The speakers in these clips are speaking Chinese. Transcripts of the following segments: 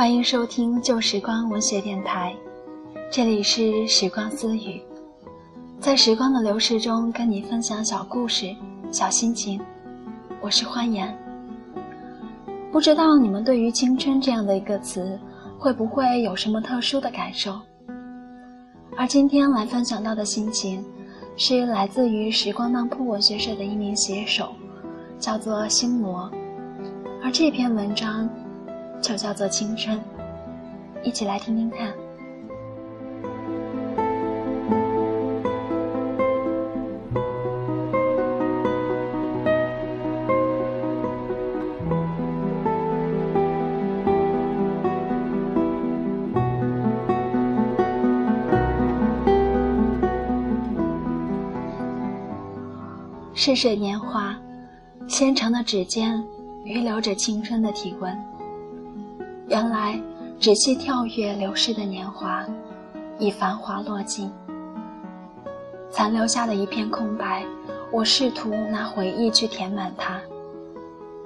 欢迎收听旧时光文学电台，这里是时光私语，在时光的流逝中跟你分享小故事、小心情。我是欢颜。不知道你们对于青春这样的一个词，会不会有什么特殊的感受？而今天来分享到的心情，是来自于时光当铺文学社的一名写手，叫做星魔，而这篇文章。就叫做青春，一起来听听看。逝水年华，纤长的指尖预留着青春的体温。原来，仔细跳跃流逝的年华，已繁华落尽，残留下的一片空白。我试图拿回忆去填满它，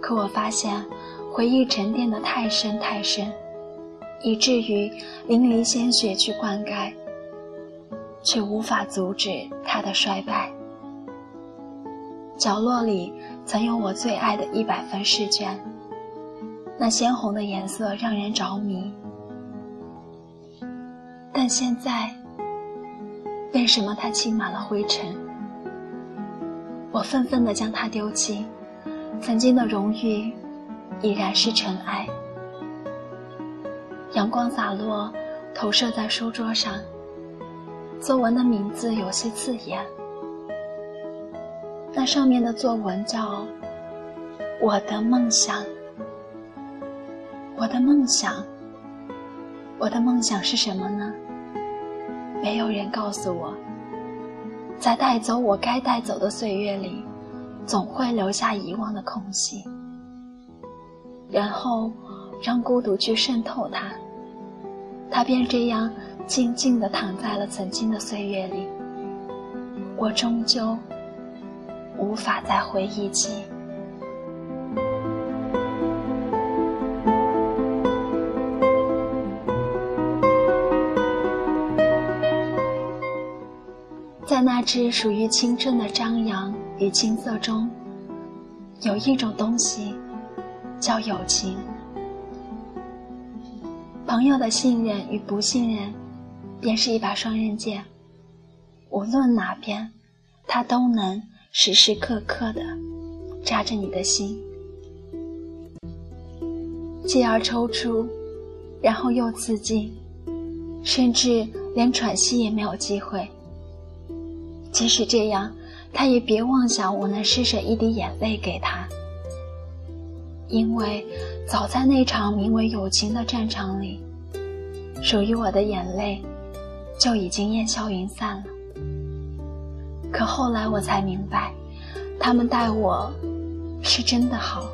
可我发现，回忆沉淀的太深太深，以至于淋漓鲜血去灌溉，却无法阻止它的衰败。角落里曾有我最爱的一百分试卷。那鲜红的颜色让人着迷，但现在，为什么它积满了灰尘？我愤愤地将它丢弃，曾经的荣誉已然是尘埃。阳光洒落，投射在书桌上，作文的名字有些刺眼。那上面的作文叫《我的梦想》。我的梦想，我的梦想是什么呢？没有人告诉我。在带走我该带走的岁月里，总会留下遗忘的空隙，然后让孤独去渗透它，它便这样静静地躺在了曾经的岁月里。我终究无法再回忆起。在那只属于青春的张扬与青涩中，有一种东西，叫友情。朋友的信任与不信任，便是一把双刃剑。无论哪边，它都能时时刻刻的扎着你的心，继而抽出，然后又刺进，甚至连喘息也没有机会。即使这样，他也别妄想我能施舍一滴眼泪给他，因为早在那场名为友情的战场里，属于我的眼泪就已经烟消云散了。可后来我才明白，他们待我是真的好，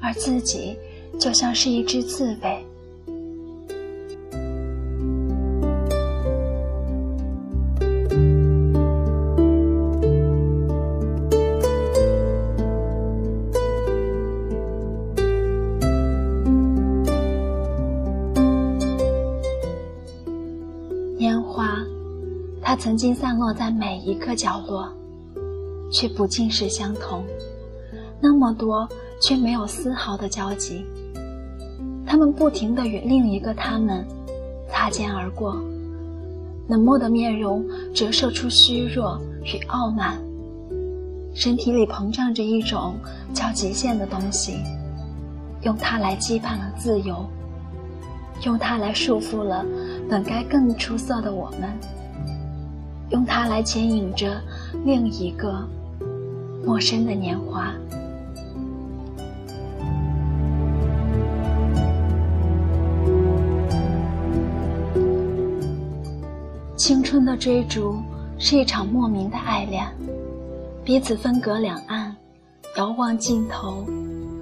而自己就像是一只刺猬。它曾经散落在每一个角落，却不尽是相同。那么多，却没有丝毫的交集。他们不停地与另一个他们擦肩而过，冷漠的面容折射出虚弱与傲慢，身体里膨胀着一种叫极限的东西，用它来羁绊了自由，用它来束缚了本该更出色的我们。用它来牵引着另一个陌生的年华。青春的追逐是一场莫名的爱恋，彼此分隔两岸，遥望尽头，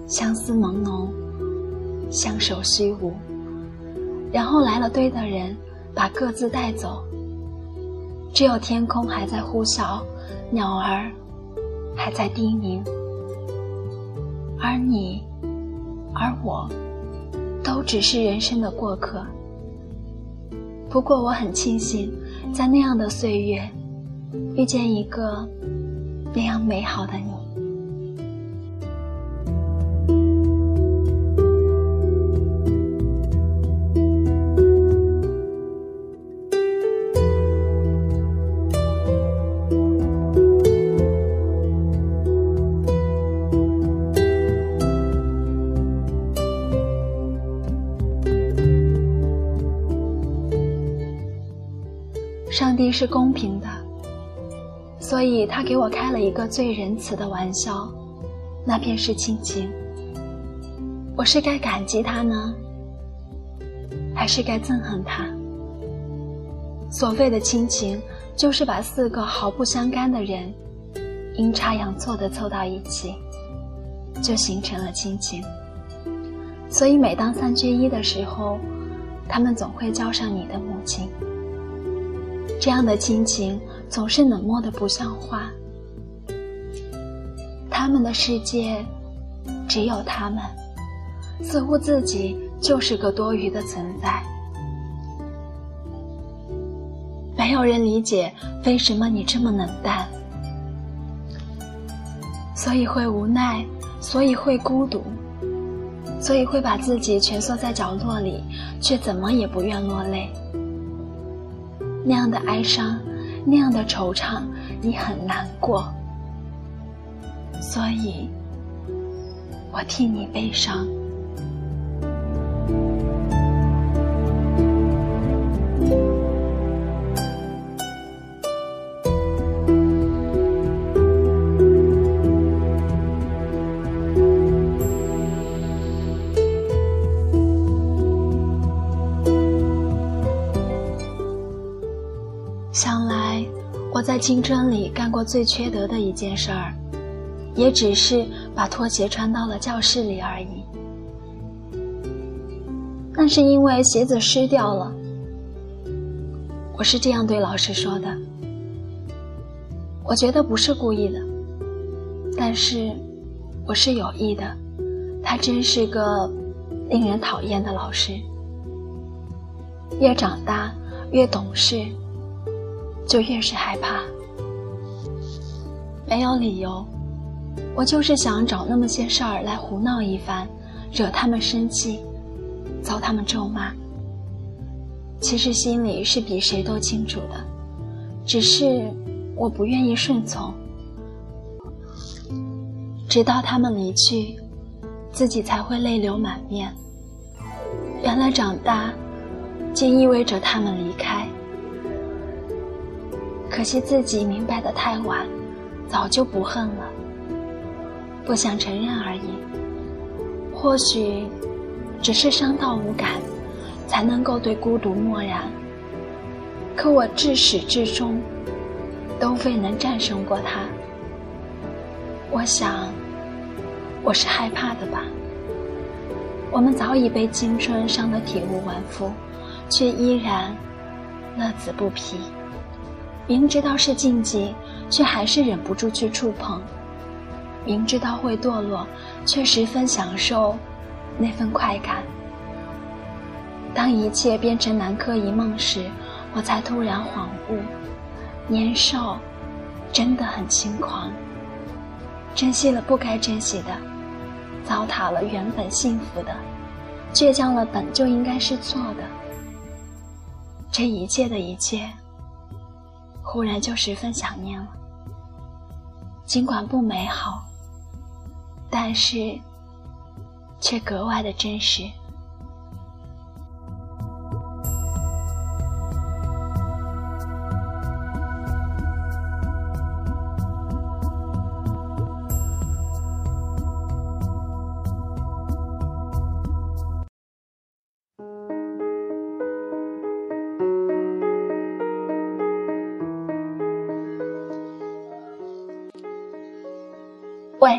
相思朦胧，相守虚无。然后来了对的人，把各自带走。只有天空还在呼啸，鸟儿还在低鸣，而你，而我，都都只是人生的过客。不过我很庆幸，在那样的岁月，遇见一个那样美好的你。上帝是公平的，所以他给我开了一个最仁慈的玩笑，那便是亲情。我是该感激他呢，还是该憎恨他？所谓的亲情，就是把四个毫不相干的人，阴差阳错的凑到一起，就形成了亲情。所以每当三缺一的时候，他们总会叫上你的母亲。这样的亲情总是冷漠的不像话，他们的世界只有他们，似乎自己就是个多余的存在。没有人理解为什么你这么冷淡，所以会无奈，所以会孤独，所以会把自己蜷缩在角落里，却怎么也不愿落泪。那样的哀伤，那样的惆怅，你很难过，所以，我替你悲伤。在青春里干过最缺德的一件事儿，也只是把拖鞋穿到了教室里而已。那是因为鞋子湿掉了。我是这样对老师说的。我觉得不是故意的，但是我是有意的。他真是个令人讨厌的老师。越长大，越懂事。就越是害怕，没有理由，我就是想找那么些事儿来胡闹一番，惹他们生气，遭他们咒骂。其实心里是比谁都清楚的，只是我不愿意顺从，直到他们离去，自己才会泪流满面。原来长大，竟意味着他们离开。可惜自己明白的太晚，早就不恨了，不想承认而已。或许，只是伤到无感，才能够对孤独漠然。可我至始至终，都未能战胜过他。我想，我是害怕的吧。我们早已被青春伤得体无完肤，却依然乐此不疲。明知道是禁忌，却还是忍不住去触碰；明知道会堕落，却十分享受那份快感。当一切变成南柯一梦时，我才突然恍悟：年少真的很轻狂，珍惜了不该珍惜的，糟蹋了原本幸福的，倔强了本就应该是错的。这一切的一切。忽然就十分想念了，尽管不美好，但是却格外的真实。喂，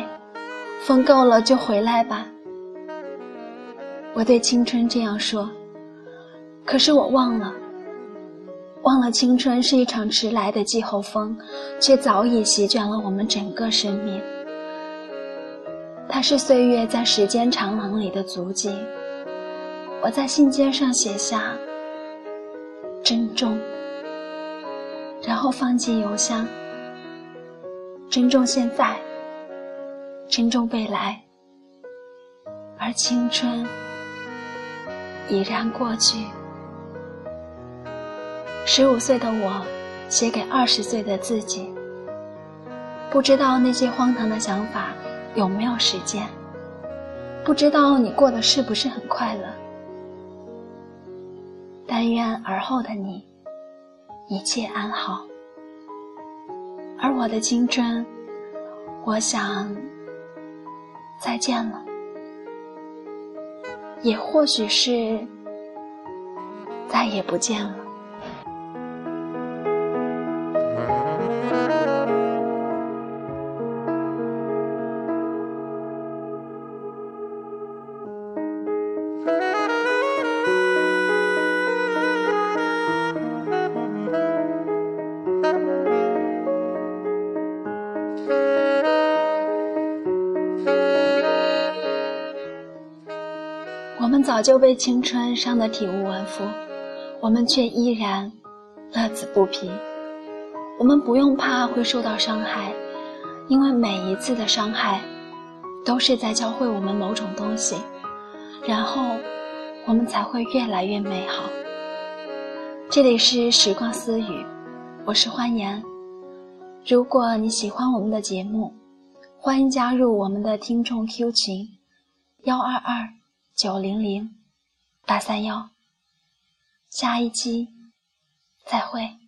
风够了就回来吧。我对青春这样说，可是我忘了，忘了青春是一场迟来的季候风，却早已席卷了我们整个生命。它是岁月在时间长廊里的足迹，我在信笺上写下“珍重”，然后放进邮箱。珍重现在，珍重未来，而青春已然过去。十五岁的我，写给二十岁的自己。不知道那些荒唐的想法有没有实践，不知道你过得是不是很快乐。但愿而后的你，一切安好。而我的青春，我想再见了，也或许是再也不见了。早就被青春伤得体无完肤，我们却依然乐此不疲。我们不用怕会受到伤害，因为每一次的伤害都是在教会我们某种东西，然后我们才会越来越美好。这里是时光私语，我是欢颜。如果你喜欢我们的节目，欢迎加入我们的听众 Q 群：幺二二九零零八三幺。下一期再会。